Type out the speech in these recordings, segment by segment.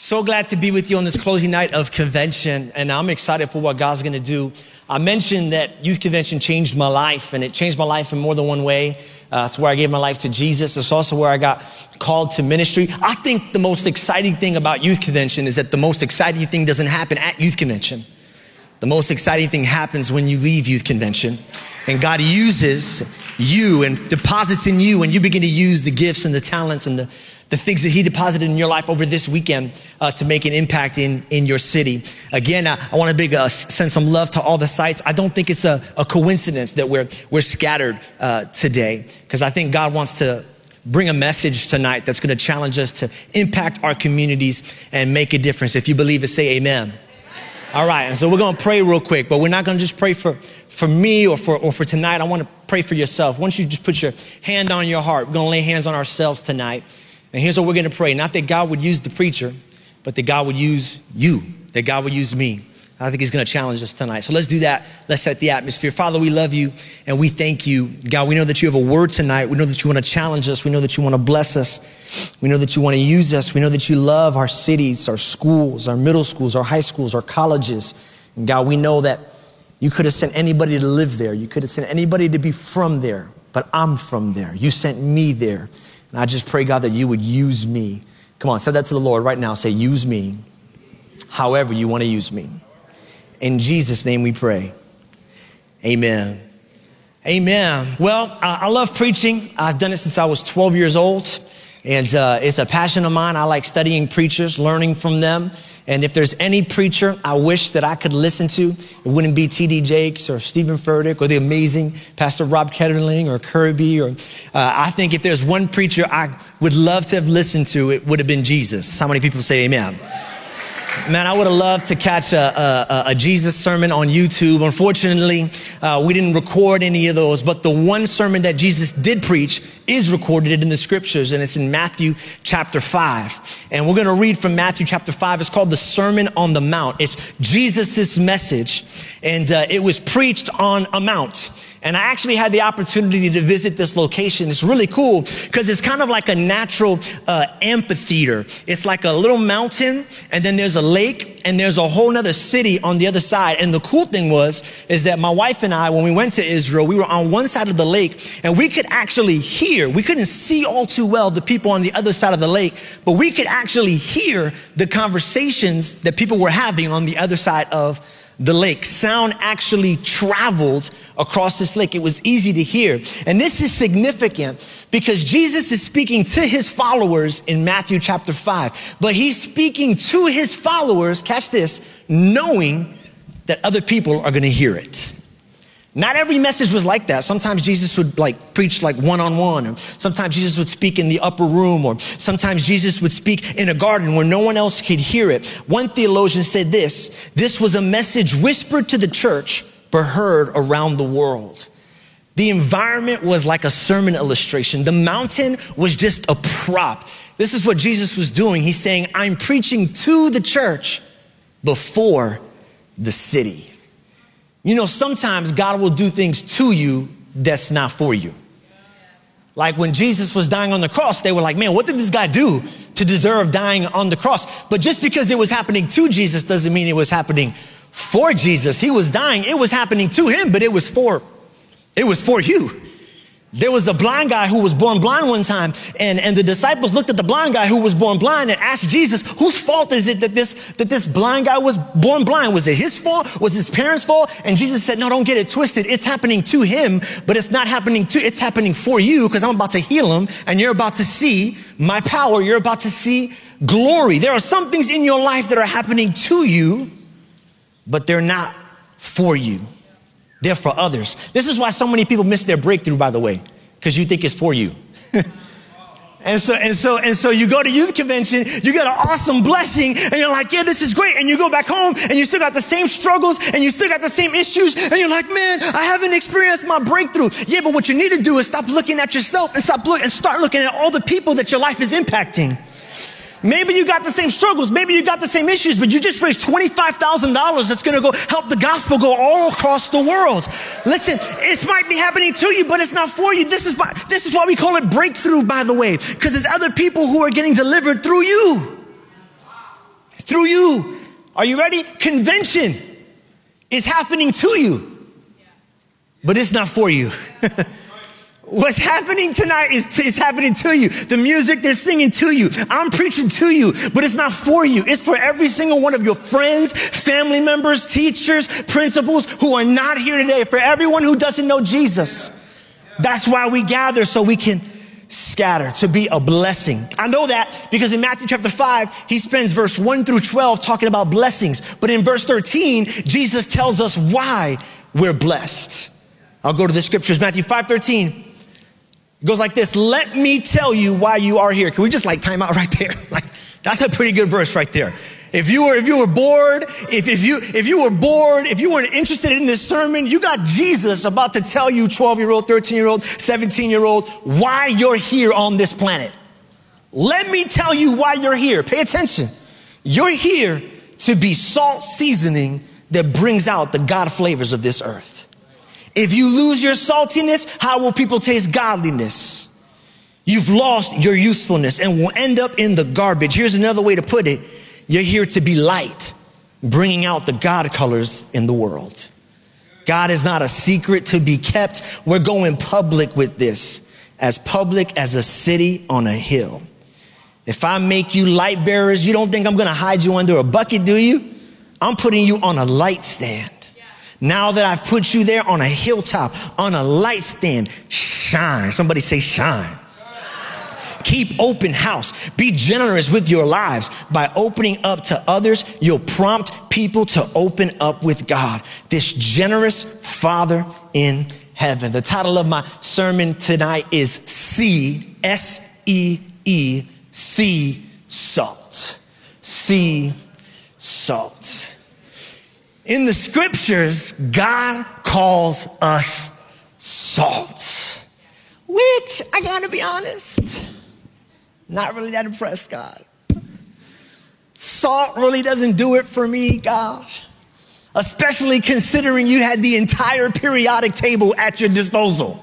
So glad to be with you on this closing night of convention, and I'm excited for what God's gonna do. I mentioned that youth convention changed my life, and it changed my life in more than one way. Uh, it's where I gave my life to Jesus. It's also where I got called to ministry. I think the most exciting thing about youth convention is that the most exciting thing doesn't happen at youth convention. The most exciting thing happens when you leave youth convention, and God uses you and deposits in you, and you begin to use the gifts and the talents and the the things that he deposited in your life over this weekend uh, to make an impact in, in your city. Again, I, I want to big, uh, send some love to all the sites. I don't think it's a, a coincidence that we're, we're scattered uh, today because I think God wants to bring a message tonight that's going to challenge us to impact our communities and make a difference. If you believe it, say amen. All right, and so we're going to pray real quick, but we're not going to just pray for, for me or for, or for tonight. I want to pray for yourself. Once you just put your hand on your heart, we're going to lay hands on ourselves tonight. And here's what we're going to pray not that God would use the preacher, but that God would use you, that God would use me. I think he's going to challenge us tonight. So let's do that. Let's set the atmosphere. Father, we love you and we thank you. God, we know that you have a word tonight. We know that you want to challenge us. We know that you want to bless us. We know that you want to use us. We know that you love our cities, our schools, our middle schools, our high schools, our colleges. And God, we know that you could have sent anybody to live there. You could have sent anybody to be from there, but I'm from there. You sent me there. And I just pray, God, that you would use me. Come on, say that to the Lord right now. Say, use me however you want to use me. In Jesus' name we pray. Amen. Amen. Well, I love preaching. I've done it since I was 12 years old, and uh, it's a passion of mine. I like studying preachers, learning from them. And if there's any preacher I wish that I could listen to, it wouldn't be T.D. Jakes or Steven Furtick or the amazing Pastor Rob Ketterling or Kirby. Or uh, I think if there's one preacher I would love to have listened to, it would have been Jesus. How many people say Amen? Man, I would have loved to catch a, a, a, Jesus sermon on YouTube. Unfortunately, uh, we didn't record any of those, but the one sermon that Jesus did preach is recorded in the scriptures, and it's in Matthew chapter 5. And we're going to read from Matthew chapter 5. It's called the Sermon on the Mount. It's Jesus' message, and uh, it was preached on a mount. And I actually had the opportunity to visit this location. It's really cool because it's kind of like a natural uh, amphitheater. It's like a little mountain, and then there's a lake, and there's a whole nother city on the other side. And the cool thing was, is that my wife and I, when we went to Israel, we were on one side of the lake, and we could actually hear, we couldn't see all too well the people on the other side of the lake, but we could actually hear the conversations that people were having on the other side of the lake. Sound actually traveled across this lake. It was easy to hear. And this is significant because Jesus is speaking to his followers in Matthew chapter 5. But he's speaking to his followers, catch this, knowing that other people are going to hear it. Not every message was like that. Sometimes Jesus would like preach like one on one, or sometimes Jesus would speak in the upper room, or sometimes Jesus would speak in a garden where no one else could hear it. One theologian said this this was a message whispered to the church, but heard around the world. The environment was like a sermon illustration, the mountain was just a prop. This is what Jesus was doing. He's saying, I'm preaching to the church before the city. You know, sometimes God will do things to you that's not for you. Like when Jesus was dying on the cross, they were like, man, what did this guy do to deserve dying on the cross? But just because it was happening to Jesus doesn't mean it was happening for Jesus. He was dying. It was happening to him, but it was for, it was for you. There was a blind guy who was born blind one time, and, and the disciples looked at the blind guy who was born blind and asked Jesus, whose fault is it that this, that this blind guy was born blind? Was it his fault? Was his parents' fault? And Jesus said, no, don't get it twisted. It's happening to him, but it's not happening to, it's happening for you because I'm about to heal him and you're about to see my power. You're about to see glory. There are some things in your life that are happening to you, but they're not for you. They're for others. This is why so many people miss their breakthrough, by the way, because you think it's for you. and so, and so, and so you go to youth convention, you get an awesome blessing, and you're like, yeah, this is great. And you go back home and you still got the same struggles and you still got the same issues. And you're like, man, I haven't experienced my breakthrough. Yeah, but what you need to do is stop looking at yourself and stop look and start looking at all the people that your life is impacting. Maybe you got the same struggles. Maybe you got the same issues, but you just raised $25,000 that's going to go help the gospel go all across the world. Listen, it might be happening to you, but it's not for you. This is this is why we call it breakthrough, by the way, because there's other people who are getting delivered through you. through you. Are you ready? Convention is happening to you, but it's not for you. What's happening tonight is, is happening to you. The music they're singing to you. I'm preaching to you, but it's not for you. It's for every single one of your friends, family members, teachers, principals who are not here today, for everyone who doesn't know Jesus. That's why we gather so we can scatter, to be a blessing. I know that because in Matthew chapter 5, he spends verse 1 through 12 talking about blessings. But in verse 13, Jesus tells us why we're blessed. I'll go to the scriptures. Matthew 5 13. It goes like this Let me tell you why you are here. Can we just like time out right there? Like, that's a pretty good verse right there. If you were, if you were bored, if, if you, if you were bored, if you weren't interested in this sermon, you got Jesus about to tell you 12 year old, 13 year old, 17 year old, why you're here on this planet. Let me tell you why you're here. Pay attention. You're here to be salt seasoning that brings out the God flavors of this earth. If you lose your saltiness, how will people taste godliness? You've lost your usefulness and will end up in the garbage. Here's another way to put it you're here to be light, bringing out the God colors in the world. God is not a secret to be kept. We're going public with this, as public as a city on a hill. If I make you light bearers, you don't think I'm gonna hide you under a bucket, do you? I'm putting you on a light stand. Now that I've put you there on a hilltop, on a light stand, shine. Somebody say, shine. Keep open house. Be generous with your lives. By opening up to others, you'll prompt people to open up with God, this generous Father in heaven. The title of my sermon tonight is See, S E E, See Salt. See Salt. In the scriptures, God calls us salt, which I gotta be honest, not really that impressed, God. Salt really doesn't do it for me, God. Especially considering you had the entire periodic table at your disposal.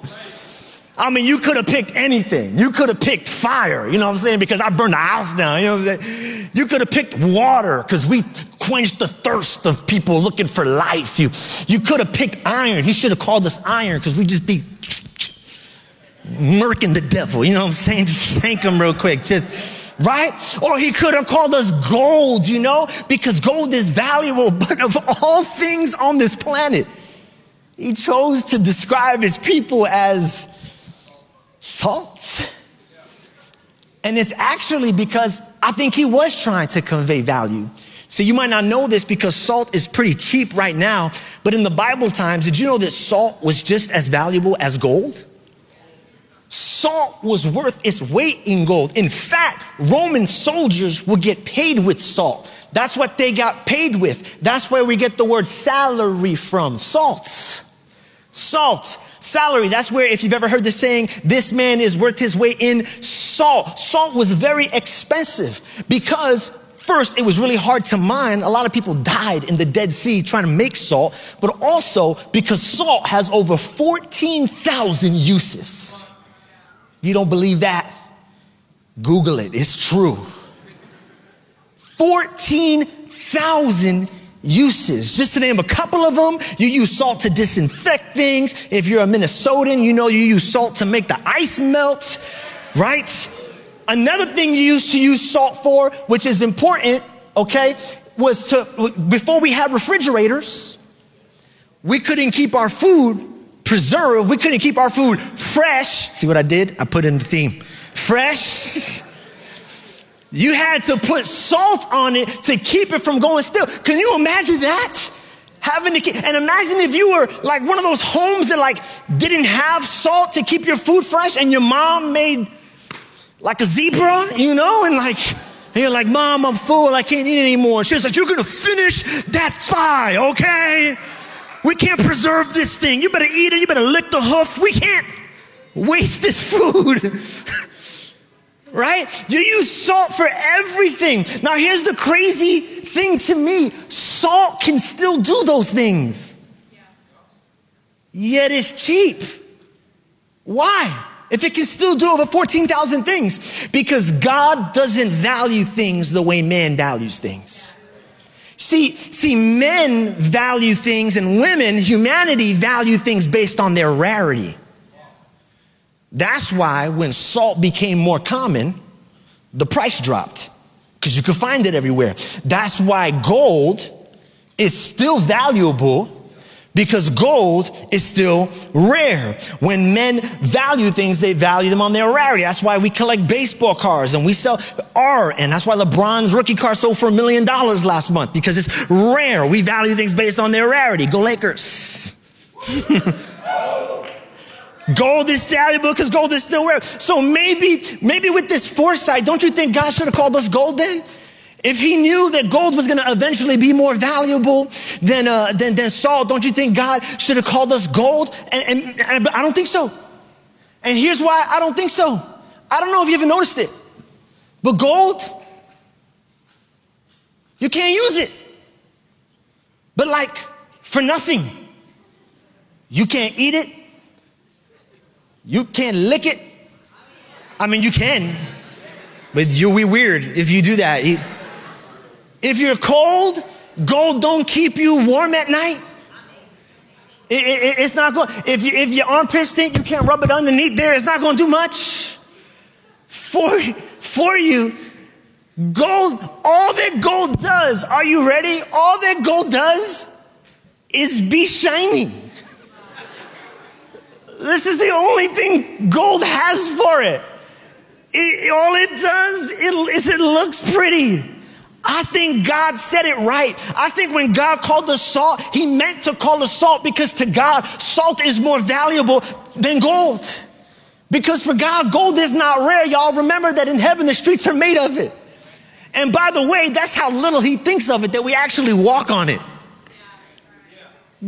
I mean, you could have picked anything. You could have picked fire, you know what I'm saying? Because I burned the house down, you know what I'm saying? You could have picked water because we quenched the thirst of people looking for life. You, you could have picked iron. He should have called us iron because we just be murking the devil, you know what I'm saying? Just sank him real quick, just, right? Or he could have called us gold, you know, because gold is valuable, but of all things on this planet, he chose to describe his people as salt. And it's actually because I think he was trying to convey value. So you might not know this because salt is pretty cheap right now, but in the Bible times, did you know that salt was just as valuable as gold? Salt was worth its weight in gold. In fact, Roman soldiers would get paid with salt. That's what they got paid with. That's where we get the word salary from. Salt. Salt salary. That's where, if you've ever heard the saying, this man is worth his weight in salt. Salt was very expensive because First, it was really hard to mine. A lot of people died in the Dead Sea trying to make salt, but also because salt has over 14,000 uses. You don't believe that? Google it, it's true. 14,000 uses. Just to name a couple of them, you use salt to disinfect things. If you're a Minnesotan, you know you use salt to make the ice melt, right? Another thing you used to use salt for, which is important, okay, was to, before we had refrigerators, we couldn't keep our food preserved. We couldn't keep our food fresh. See what I did? I put in the theme. Fresh. You had to put salt on it to keep it from going stale. Can you imagine that? Having to keep, and imagine if you were like one of those homes that like didn't have salt to keep your food fresh and your mom made like a zebra, you know, and like, and you're like, Mom, I'm full, I can't eat anymore. And like, You're gonna finish that thigh, okay? We can't preserve this thing. You better eat it, you better lick the hoof. We can't waste this food. right? You use salt for everything. Now, here's the crazy thing to me salt can still do those things, yet it's cheap. Why? if it can still do over 14,000 things? Because God doesn't value things the way man values things. See, see, men value things and women, humanity value things based on their rarity. That's why when salt became more common, the price dropped because you could find it everywhere. That's why gold is still valuable because gold is still rare. When men value things, they value them on their rarity. That's why we collect baseball cards and we sell art. And that's why LeBron's rookie card sold for a million dollars last month because it's rare. We value things based on their rarity. Go Lakers. gold is valuable because gold is still rare. So maybe, maybe with this foresight, don't you think God should have called us gold then? If he knew that gold was going to eventually be more valuable than, uh, than, than salt, don't you think God should have called us gold? And, and, and I don't think so. And here's why I don't think so. I don't know if you ever noticed it, but gold, you can't use it. But like for nothing. You can't eat it. You can't lick it. I mean, you can, but you'll be weird if you do that. If you're cold, gold don't keep you warm at night. It, it, it's not going. If you, if your armpit stink, you can't rub it underneath there. It's not going to do much for for you. Gold, all that gold does. Are you ready? All that gold does is be shiny. This is the only thing gold has for it. it all it does it, is it looks pretty. I think God said it right. I think when God called the salt, he meant to call the salt because to God, salt is more valuable than gold. Because for God, gold is not rare. Y'all remember that in heaven, the streets are made of it. And by the way, that's how little he thinks of it, that we actually walk on it.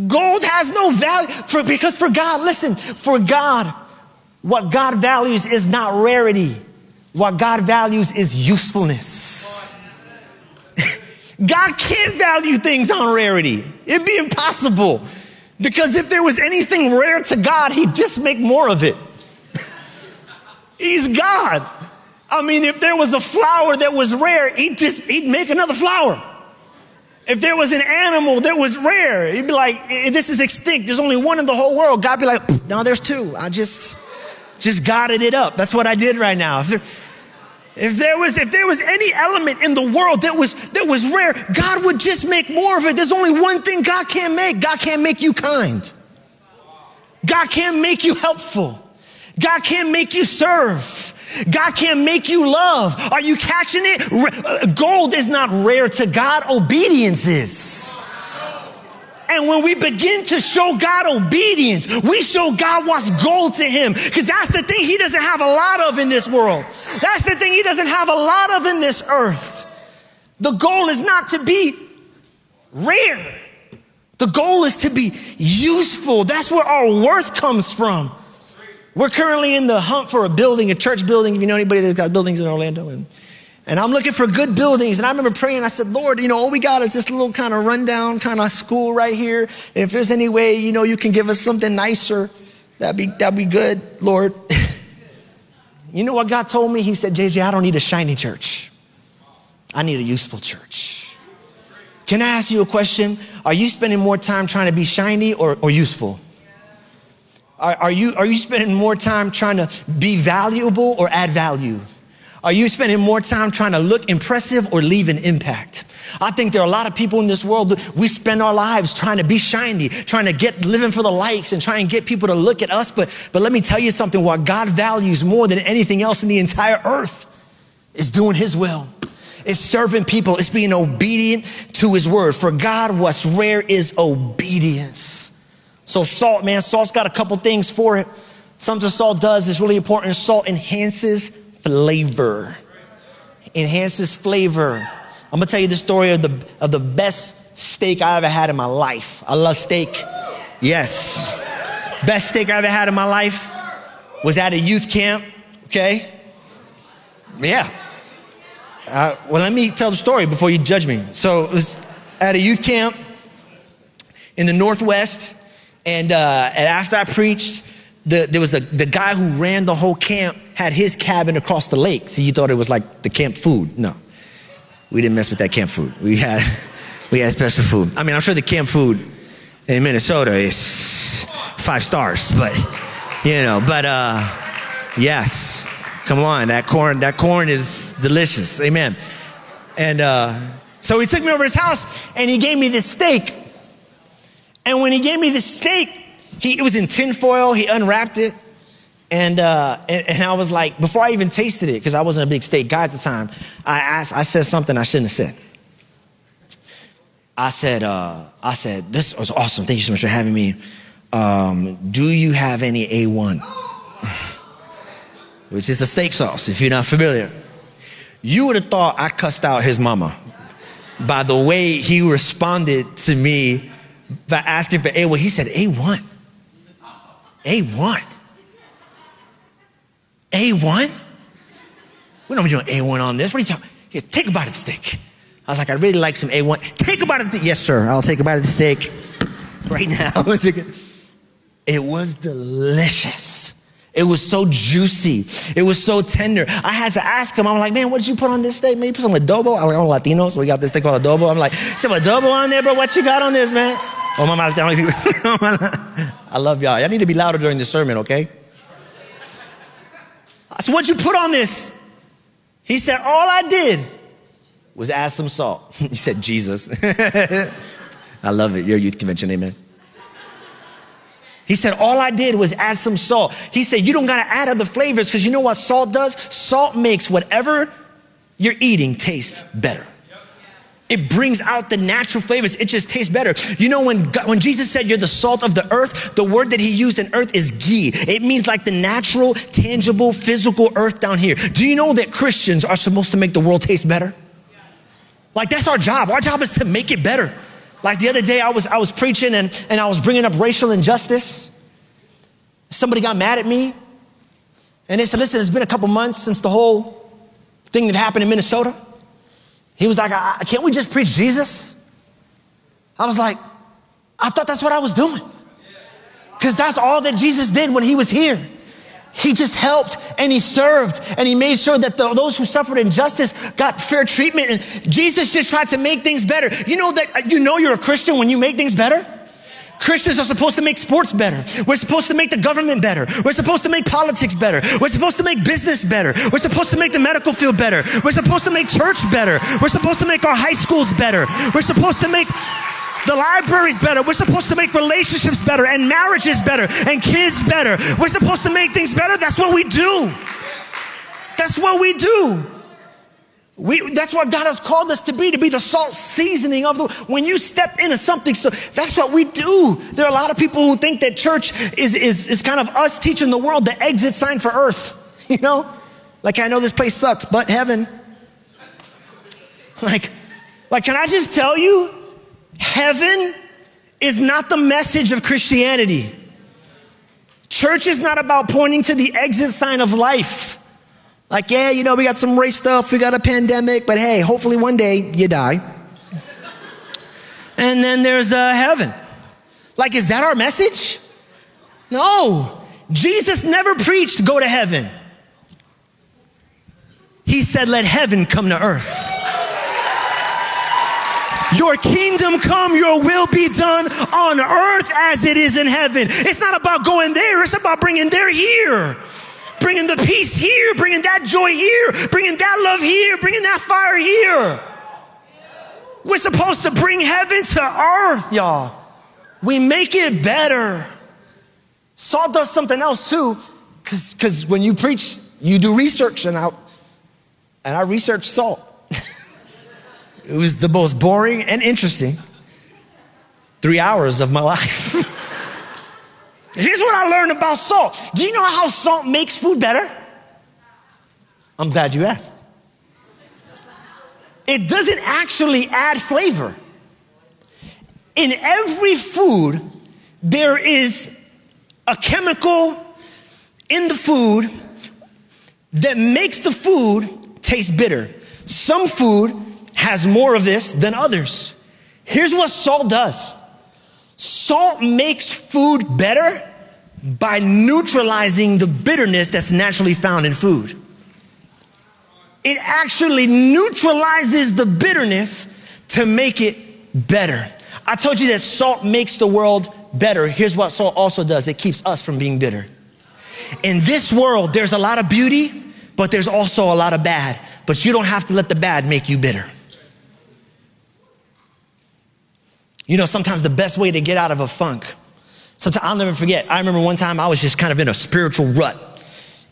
Gold has no value for, because for God, listen, for God, what God values is not rarity. What God values is usefulness. God can't value things on rarity. It'd be impossible. Because if there was anything rare to God, He'd just make more of it. He's God. I mean, if there was a flower that was rare, He'd just, He'd make another flower. If there was an animal that was rare, He'd be like, this is extinct. There's only one in the whole world. God'd be like, no, there's two. I just, just godded it up. That's what I did right now. If there, if there was, if there was any element in the world that was, that was rare, God would just make more of it. There's only one thing God can't make. God can't make you kind. God can't make you helpful. God can't make you serve. God can't make you love. Are you catching it? Uh, gold is not rare to God. Obedience is. And when we begin to show God obedience, we show God what's gold to him. Because that's the thing he doesn't have a lot of in this world. That's the thing he doesn't have a lot of in this earth. The goal is not to be rare. The goal is to be useful. That's where our worth comes from. We're currently in the hunt for a building, a church building. If you know anybody that's got buildings in Orlando, and and I'm looking for good buildings. And I remember praying, I said, Lord, you know, all we got is this little kind of rundown kind of school right here. And if there's any way, you know, you can give us something nicer, that'd be, that'd be good, Lord. you know what God told me? He said, JJ, I don't need a shiny church. I need a useful church. Can I ask you a question? Are you spending more time trying to be shiny or, or useful? Are, are, you, are you spending more time trying to be valuable or add value? Are you spending more time trying to look impressive or leave an impact? I think there are a lot of people in this world, we spend our lives trying to be shiny, trying to get living for the likes and trying to get people to look at us. But, but let me tell you something what God values more than anything else in the entire earth is doing His will. It's serving people. It's being obedient to his word. For God, what's rare is obedience. So salt, man, salt's got a couple things for it. Something salt does is really important. Salt enhances flavor. Enhances flavor. I'm gonna tell you the story of the, of the best steak I ever had in my life. I love steak. Yes. Best steak I ever had in my life was at a youth camp, okay? Yeah. Uh, well, let me tell the story before you judge me. So it was at a youth camp in the Northwest, and, uh, and after I preached, the, there was a, the guy who ran the whole camp had his cabin across the lake. So you thought it was like the camp food. No, we didn't mess with that camp food. We had, we had special food. I mean, I'm sure the camp food in Minnesota is five stars, but you know, but uh, yes, come on, that corn, that corn is delicious. Amen. And uh, so he took me over his house and he gave me this steak. And when he gave me the steak, he, it was in tinfoil. He unwrapped it. And, uh, and, and I was like, before I even tasted it, because I wasn't a big steak guy at the time, I asked, I said something I shouldn't have said. I said, uh, I said, this was awesome. Thank you so much for having me. Um, do you have any A1? Which is the steak sauce, if you're not familiar. You would have thought I cussed out his mama by the way he responded to me by asking for A1. He said, A1. A1. A1? We don't be doing A1 on this. What are you talking? Yeah, take a bite of the steak. I was like, I really like some A1. Take a bite of the Yes, sir. I'll take a bite of the steak right now. it was delicious. It was so juicy. It was so tender. I had to ask him, I'm like, man, what did you put on this steak? Maybe put some adobo? I'm like, I'm Latino, so we got this thing called adobo. I'm like, some adobo on there, bro. What you got on this, man? Oh, my I love y'all. Y'all need to be louder during the sermon, okay? So what'd you put on this? He said, all I did was add some salt. he said, Jesus. I love it. Your youth convention, amen. He said, All I did was add some salt. He said, You don't got to add other flavors because you know what salt does? Salt makes whatever you're eating taste better. It brings out the natural flavors. It just tastes better. You know, when, God, when Jesus said you're the salt of the earth, the word that he used in earth is ghee. It means like the natural, tangible, physical earth down here. Do you know that Christians are supposed to make the world taste better? Like that's our job. Our job is to make it better. Like the other day, I was, I was preaching and, and I was bringing up racial injustice. Somebody got mad at me and they said, Listen, it's been a couple months since the whole thing that happened in Minnesota. He was like, Can't we just preach Jesus? I was like, I thought that's what I was doing. Because that's all that Jesus did when he was here. He just helped and he served and he made sure that the, those who suffered injustice got fair treatment. And Jesus just tried to make things better. You know that uh, you know you're a Christian when you make things better? Christians are supposed to make sports better. We're supposed to make the government better. We're supposed to make politics better. We're supposed to make business better. We're supposed to make the medical field better. We're supposed to make church better. We're supposed to make our high schools better. We're supposed to make the library's better. We're supposed to make relationships better and marriages better and kids better. We're supposed to make things better. That's what we do. That's what we do. We, that's what God has called us to be, to be the salt seasoning of the, when you step into something, so that's what we do. There are a lot of people who think that church is, is, is kind of us teaching the world the exit sign for earth, you know? Like, I know this place sucks, but heaven. Like, like, can I just tell you, heaven is not the message of Christianity. Church is not about pointing to the exit sign of life. Like, yeah, you know, we got some race stuff, we got a pandemic, but hey, hopefully one day you die. and then there's uh, heaven. Like, is that our message? No. Jesus never preached go to heaven. He said, let heaven come to earth. Your kingdom come, your will be done on earth as it is in heaven. It's not about going there, it's about bringing there here bringing the peace here, bringing that joy here, bringing that love here, bringing that fire here. We're supposed to bring heaven to earth, y'all. We make it better. Salt does something else too, because when you preach, you do research, and I, and I researched salt. it was the most boring and interesting three hours of my life. Here's what I learned about salt. Do you know how salt makes food better? I'm glad you asked. It doesn't actually add flavor. In every food, there is a chemical in the food that makes the food taste bitter. Some food has more of this than others. Here's what salt does Salt makes food better by neutralizing the bitterness that's naturally found in food. It actually neutralizes the bitterness to make it better. I told you that salt makes the world better. Here's what salt also does it keeps us from being bitter. In this world, there's a lot of beauty, but there's also a lot of bad. But you don't have to let the bad make you bitter. You know, sometimes the best way to get out of a funk, sometimes I'll never forget. I remember one time I was just kind of in a spiritual rut.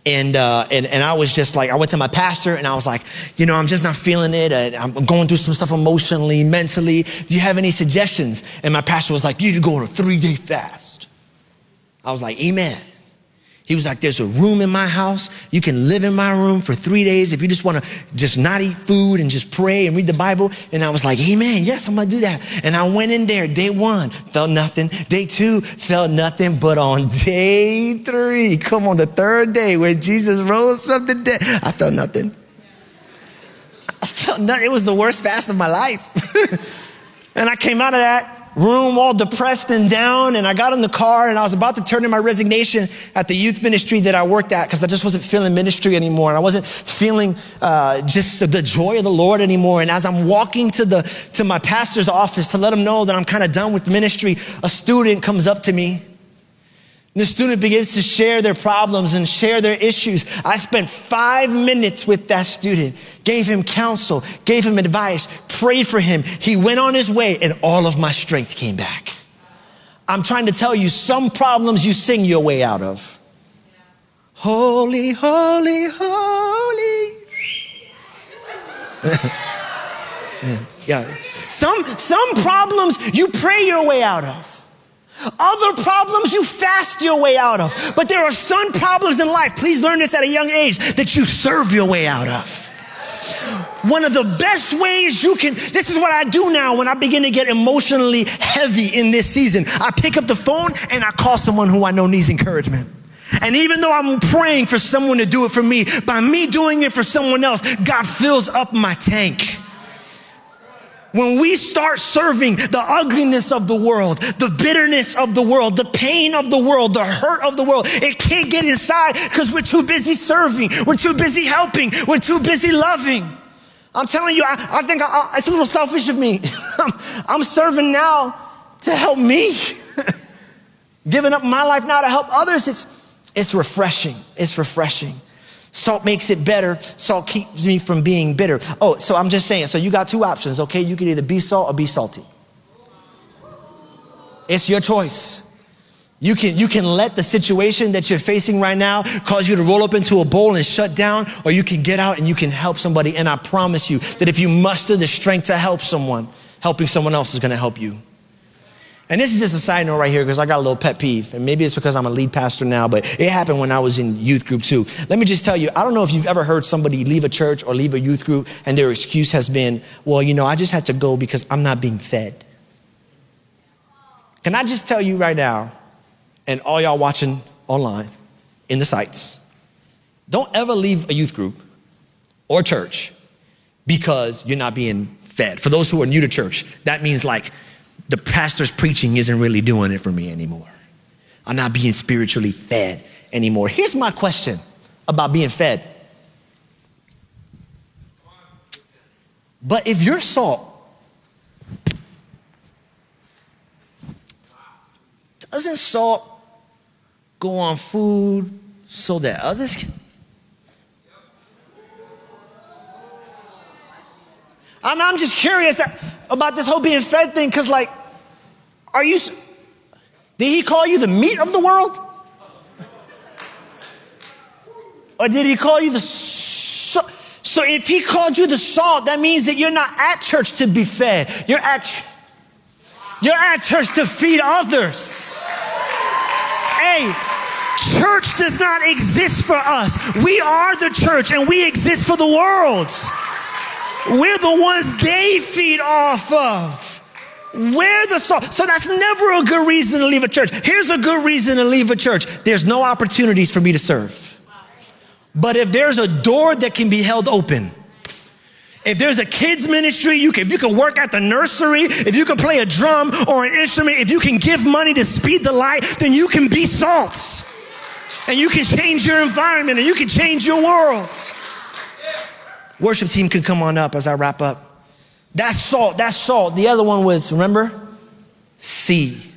And, uh, and, and I was just like, I went to my pastor and I was like, you know, I'm just not feeling it. I'm going through some stuff emotionally, mentally. Do you have any suggestions? And my pastor was like, you need to go on a three day fast. I was like, amen. He was like, there's a room in my house. You can live in my room for three days if you just want to just not eat food and just pray and read the Bible. And I was like, amen. Yes, I'm going to do that. And I went in there. Day one, felt nothing. Day two, felt nothing. But on day three, come on, the third day where Jesus rose from the dead, I felt nothing. I felt nothing. It was the worst fast of my life. and I came out of that room all depressed and down and i got in the car and i was about to turn in my resignation at the youth ministry that i worked at because i just wasn't feeling ministry anymore and i wasn't feeling uh, just the joy of the lord anymore. And as i'm walking to the to my pastor's office to let him know that i'm kind of done with ministry a student comes up to me the student begins to share their problems and share their issues. I spent five minutes with that student, gave him counsel, gave him advice, prayed for him. He went on his way, and all of my strength came back. I'm trying to tell you, some problems you sing your way out of. Holy, holy, holy. yeah. Some, some problems you pray your way out of. Other problems you fast your way out of. But there are some problems in life, please learn this at a young age, that you serve your way out of. One of the best ways you can, this is what I do now when I begin to get emotionally heavy in this season. I pick up the phone and I call someone who I know needs encouragement. And even though I'm praying for someone to do it for me, by me doing it for someone else, God fills up my tank. When we start serving the ugliness of the world, the bitterness of the world, the pain of the world, the hurt of the world, it can't get inside because we're too busy serving, we're too busy helping, we're too busy loving. I'm telling you, I, I think I, I, it's a little selfish of me. I'm, I'm serving now to help me. Giving up my life now to help others, it's, it's refreshing. It's refreshing. Salt makes it better. Salt keeps me from being bitter. Oh, so I'm just saying, so you got two options, okay? You can either be salt or be salty. It's your choice. You can, you can let the situation that you're facing right now cause you to roll up into a bowl and shut down, or you can get out and you can help somebody. And I promise you that if you muster the strength to help someone, helping someone else is gonna help you. And this is just a side note right here because I got a little pet peeve. And maybe it's because I'm a lead pastor now, but it happened when I was in youth group too. Let me just tell you, I don't know if you've ever heard somebody leave a church or leave a youth group and their excuse has been, well, you know, I just had to go because I'm not being fed. Can I just tell you right now, and all y'all watching online in the sites, don't ever leave a youth group or church because you're not being fed. For those who are new to church, that means like, the pastor's preaching isn't really doing it for me anymore. I'm not being spiritually fed anymore. Here's my question about being fed. But if you're salt, doesn't salt go on food so that others can? I'm, I'm just curious about this whole being fed thing because, like, are you, did he call you the meat of the world? Or did he call you the? So if he called you the salt, that means that you're not at church to be fed. You're at you're at church to feed others. Hey, church does not exist for us. We are the church and we exist for the world. We're the ones they feed off of. We're the salt. So that's never a good reason to leave a church. Here's a good reason to leave a church there's no opportunities for me to serve. But if there's a door that can be held open, If there's a kids ministry, you can, if you can work at the nursery, if you can play a drum or an instrument, if you can give money to speed the light, then you can be salts. And you can change your environment and you can change your world. Worship team can come on up as I wrap up. That's salt, that's salt. The other one was, remember? See.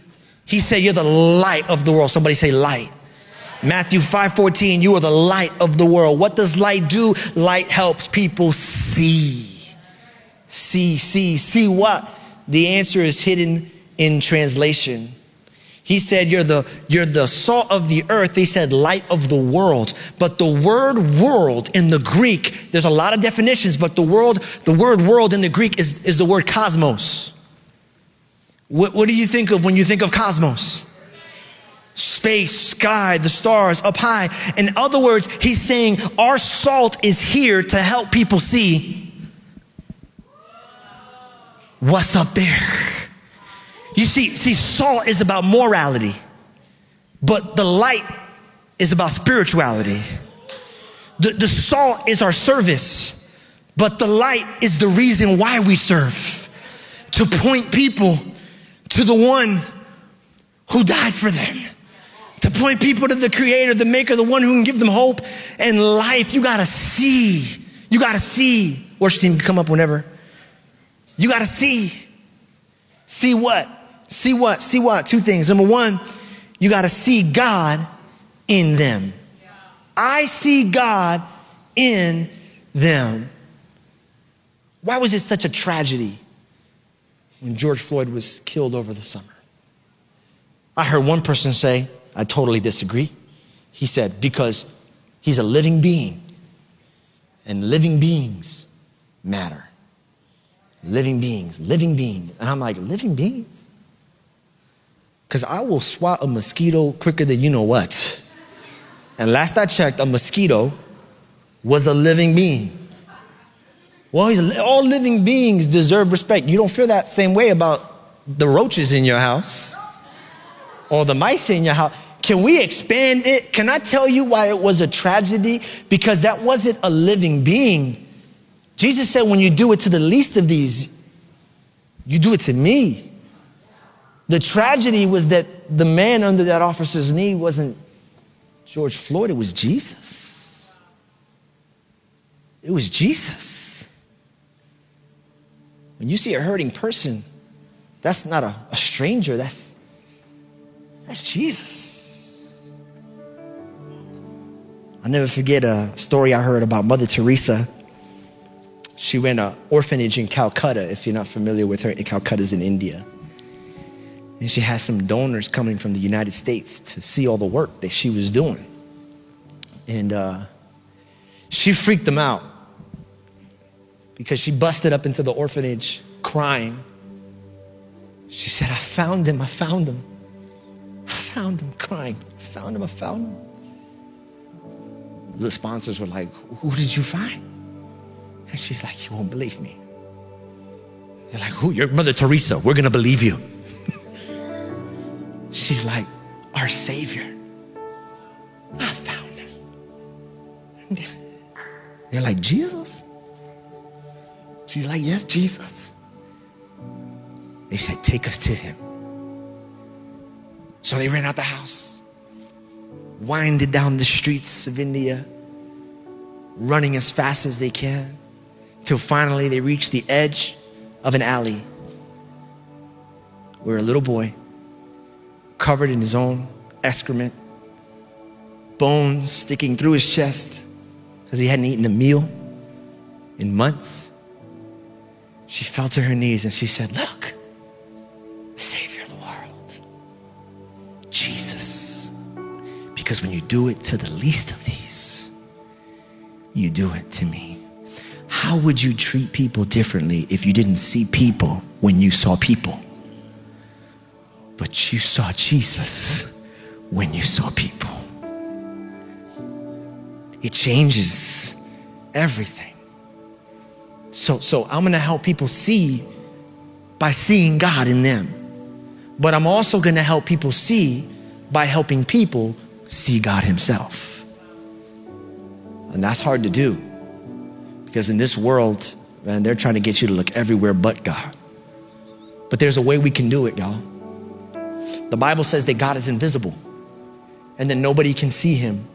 He said, You're the light of the world. Somebody say light. Matthew 5:14, you are the light of the world. What does light do? Light helps people see. See, see, see what? The answer is hidden in translation. He said, You're the, you're the salt of the earth. He said, Light of the world. But the word world in the Greek, there's a lot of definitions, but the world, the word world in the Greek is, is the word cosmos. What, what do you think of when you think of cosmos? space, sky, the stars up high. In other words, he's saying our salt is here to help people see what's up there. You see, see, salt is about morality, but the light is about spirituality. The, the salt is our service, but the light is the reason why we serve to point people to the one who died for them to point people to the creator, the maker, the one who can give them hope and life. You gotta see. You gotta see. Worship team come up whenever. You gotta see. See what? See what? See what? Two things. Number one, you gotta see God in them. I see God in them. Why was it such a tragedy when George Floyd was killed over the summer? I heard one person say, I totally disagree. He said, because he's a living being, and living beings matter. Living beings, living beings. And I'm like, living beings? Because I will swat a mosquito quicker than you know what. And last I checked, a mosquito was a living being. Well, all living beings deserve respect. You don't feel that same way about the roaches in your house or the mice in your house. Can we expand it? Can I tell you why it was a tragedy? Because that wasn't a living being. Jesus said, when you do it to the least of these, you do it to me. The tragedy was that the man under that officer's knee wasn't George Floyd, it was Jesus. It was Jesus. When you see a hurting person, that's not a, a stranger, that's, that's Jesus. I'll never forget a story I heard about Mother Teresa. She ran an orphanage in Calcutta, if you're not familiar with her. Calcutta's in India. And she had some donors coming from the United States to see all the work that she was doing. And uh, she freaked them out because she busted up into the orphanage crying. She said, I found him, I found him. I found him crying. I found him, I found him the sponsors were like, Who did you find? And she's like, You won't believe me. They're like, Who? You're Mother Teresa. We're going to believe you. She's like, Our Savior. I found him. They're like, Jesus? She's like, Yes, Jesus. They said, Take us to him. So they ran out the house winded down the streets of India, running as fast as they can, till finally they reach the edge of an alley where a little boy, covered in his own excrement, bones sticking through his chest because he hadn't eaten a meal in months. She fell to her knees and she said, Look, the Savior of the world, Jesus. Because when you do it to the least of these, you do it to me. How would you treat people differently if you didn't see people when you saw people? But you saw Jesus when you saw people. It changes everything. So, so I'm gonna help people see by seeing God in them. But I'm also gonna help people see by helping people see God Himself. And that's hard to do because in this world, man, they're trying to get you to look everywhere but God. But there's a way we can do it, y'all. The Bible says that God is invisible and that nobody can see him.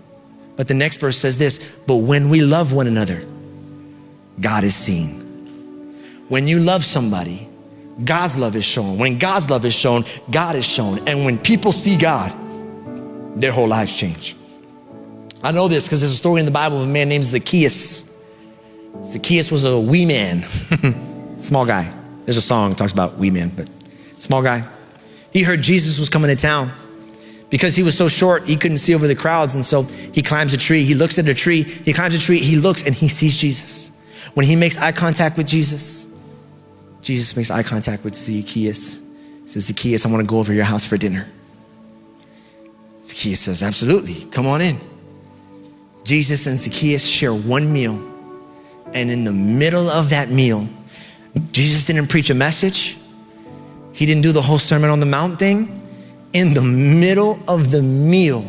But the next verse says this But when we love one another, God is seen. When you love somebody, God's love is shown. When God's love is shown, God is shown. And when people see God, their whole lives change. I know this because there's a story in the Bible of a man named Zacchaeus. Zacchaeus was a wee man, small guy. There's a song that talks about wee man, but small guy. He heard Jesus was coming to town. Because he was so short, he couldn't see over the crowds. And so he climbs a tree. He looks at a tree. He climbs a tree. He looks and he sees Jesus. When he makes eye contact with Jesus, Jesus makes eye contact with Zacchaeus. He says, Zacchaeus, I want to go over to your house for dinner. Zacchaeus says, Absolutely, come on in. Jesus and Zacchaeus share one meal. And in the middle of that meal, Jesus didn't preach a message, he didn't do the whole Sermon on the Mount thing. In the middle of the meal,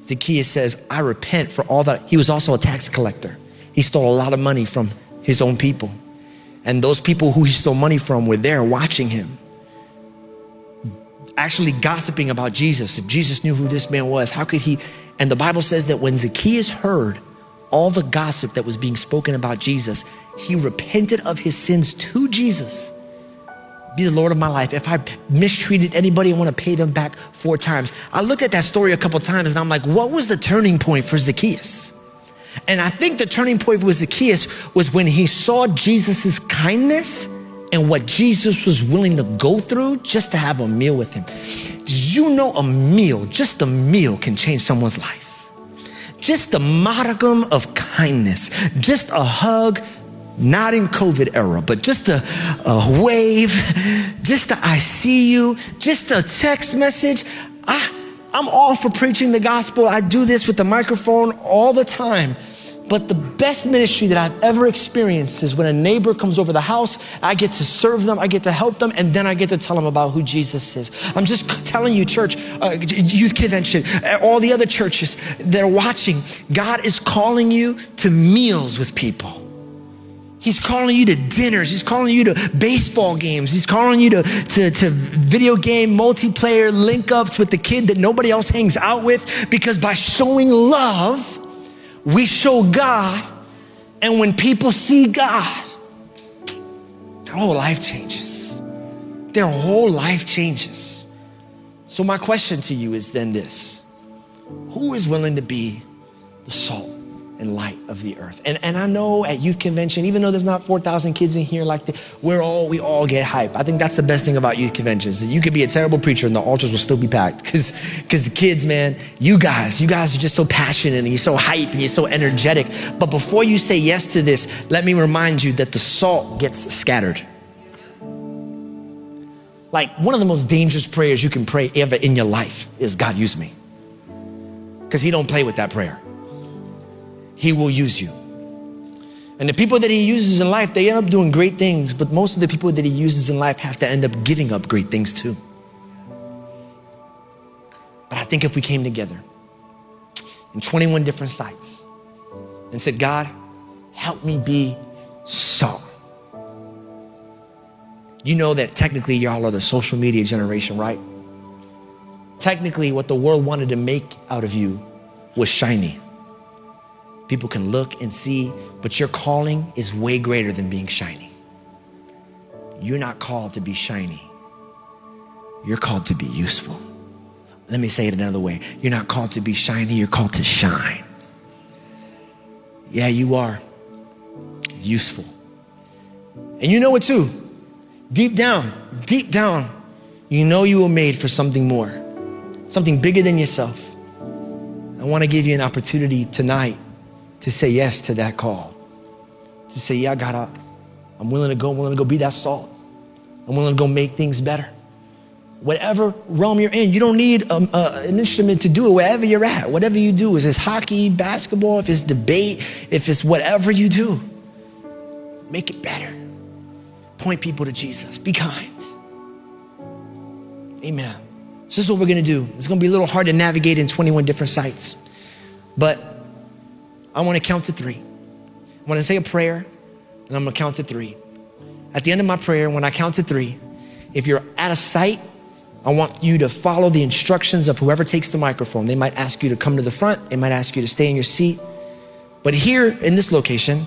Zacchaeus says, I repent for all that. He was also a tax collector. He stole a lot of money from his own people. And those people who he stole money from were there watching him, actually gossiping about Jesus. If Jesus knew who this man was, how could he? And the Bible says that when Zacchaeus heard all the gossip that was being spoken about Jesus, he repented of his sins to Jesus. Be the Lord of my life. If I mistreated anybody, I want to pay them back four times. I looked at that story a couple times and I'm like, what was the turning point for Zacchaeus? And I think the turning point with Zacchaeus was when he saw Jesus' kindness and what Jesus was willing to go through just to have a meal with him. Did you know a meal, just a meal, can change someone's life? Just a modicum of kindness, just a hug, not in COVID era, but just a, a wave, just a I see you, just a text message. I, I'm all for preaching the gospel. I do this with the microphone all the time. But the best ministry that I've ever experienced is when a neighbor comes over the house, I get to serve them, I get to help them, and then I get to tell them about who Jesus is. I'm just telling you, church, uh, youth convention, uh, all the other churches that are watching, God is calling you to meals with people. He's calling you to dinners. He's calling you to baseball games. He's calling you to, to, to, video game multiplayer link ups with the kid that nobody else hangs out with because by showing love, we show God. And when people see God, their whole life changes. Their whole life changes. So, my question to you is then this Who is willing to be the salt? And light of the earth. And, and I know at youth convention, even though there's not 4,000 kids in here like that, we're all, we all get hype. I think that's the best thing about youth conventions. You could be a terrible preacher and the altars will still be packed because because the kids, man, you guys, you guys are just so passionate and you're so hype and you're so energetic. But before you say yes to this, let me remind you that the salt gets scattered. Like one of the most dangerous prayers you can pray ever in your life is God use me. Because he don't play with that prayer. He will use you. And the people that He uses in life, they end up doing great things, but most of the people that He uses in life have to end up giving up great things too. But I think if we came together in 21 different sites and said, God, help me be salt. You know that technically y'all are the social media generation, right? Technically, what the world wanted to make out of you was shiny. People can look and see, but your calling is way greater than being shiny. You're not called to be shiny. You're called to be useful. Let me say it another way. You're not called to be shiny, you're called to shine. Yeah, you are useful. And you know it too. Deep down, deep down, you know you were made for something more, something bigger than yourself. I want to give you an opportunity tonight to say yes to that call. To say, yeah, God, I, I'm willing to go, I'm willing to go be that salt. I'm willing to go make things better. Whatever realm you're in, you don't need um, uh, an instrument to do it wherever you're at. Whatever you do, if it's hockey, basketball, if it's debate, if it's whatever you do, make it better. Point people to Jesus. Be kind. Amen. So this is what we're gonna do. It's gonna be a little hard to navigate in 21 different sites, but I want to count to three. I want to say a prayer. and I'm gonna count to three. At the end of my prayer, when I count to three, if you're out of sight, I want you to follow the instructions of whoever takes the microphone. They might ask you to come to the front, they might ask you to stay in your seat. But here in this location,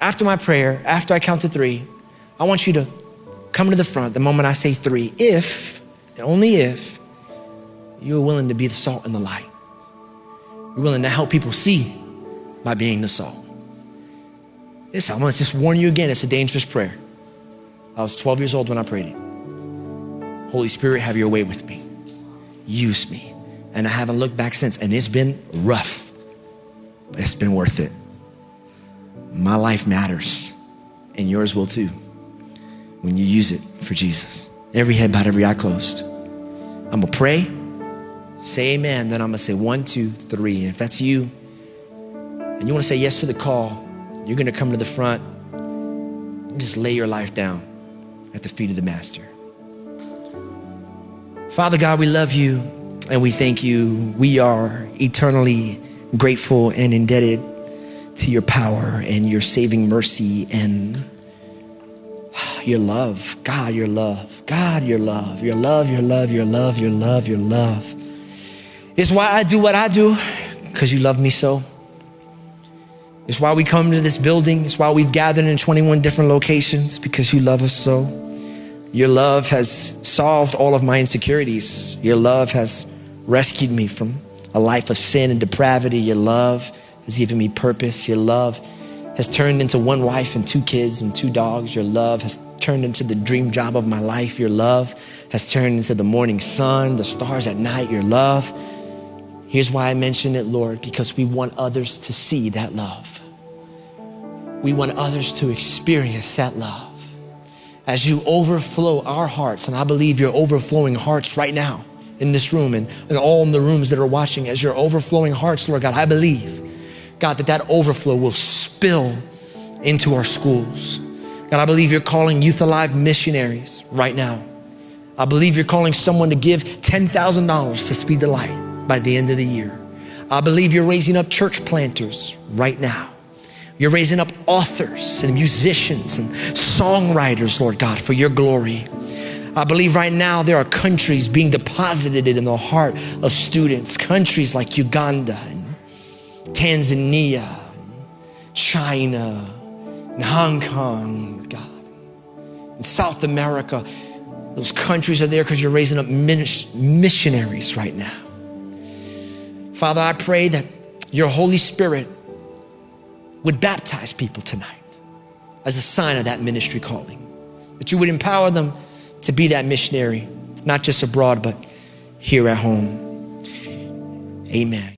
after my prayer, after I count to three, I want you to come to the front the moment I say three, if, and only if, you're willing to be the salt and the light. You're willing to help people see by being the salt. This, I want to just warn you again, it's a dangerous prayer. I was 12 years old when I prayed it. Holy Spirit, have your way with me. Use me. And I haven't looked back since. And it's been rough, but it's been worth it. My life matters, and yours will too when you use it for Jesus. Every head bowed, every eye closed. I'm gonna pray, say amen, then I'm gonna say one, two, three. And if that's you, and you wanna say yes to the call, you're gonna come to the front and just lay your life down at the feet of the Master. Father God, we love you and we thank you. We are eternally grateful and indebted to your power and your saving mercy and your love. God, your love. God, your love. Your love, your love, your love, your love, your love. It's why I do what I do, because you love me so. It's why we come to this building. It's why we've gathered in 21 different locations, because you love us so. Your love has solved all of my insecurities. Your love has rescued me from a life of sin and depravity. Your love has given me purpose. Your love has turned into one wife and two kids and two dogs. Your love has turned into the dream job of my life. Your love has turned into the morning sun, the stars at night. Your love. Here's why I mention it, Lord, because we want others to see that love. We want others to experience that love. As you overflow our hearts, and I believe you're overflowing hearts right now in this room and, and all in the rooms that are watching, as you're overflowing hearts, Lord God, I believe God, that that overflow will spill into our schools. God, I believe you're calling Youth Alive missionaries right now. I believe you're calling someone to give $10,000 to Speed the Light by the end of the year. I believe you're raising up church planters right now. You're raising up authors and musicians and songwriters, Lord God, for your glory. I believe right now there are countries being deposited in the heart of students, countries like Uganda and Tanzania, China, and Hong Kong, God. In South America, those countries are there because you're raising up missionaries right now. Father, I pray that your Holy Spirit would baptize people tonight as a sign of that ministry calling. That you would empower them to be that missionary, not just abroad, but here at home. Amen.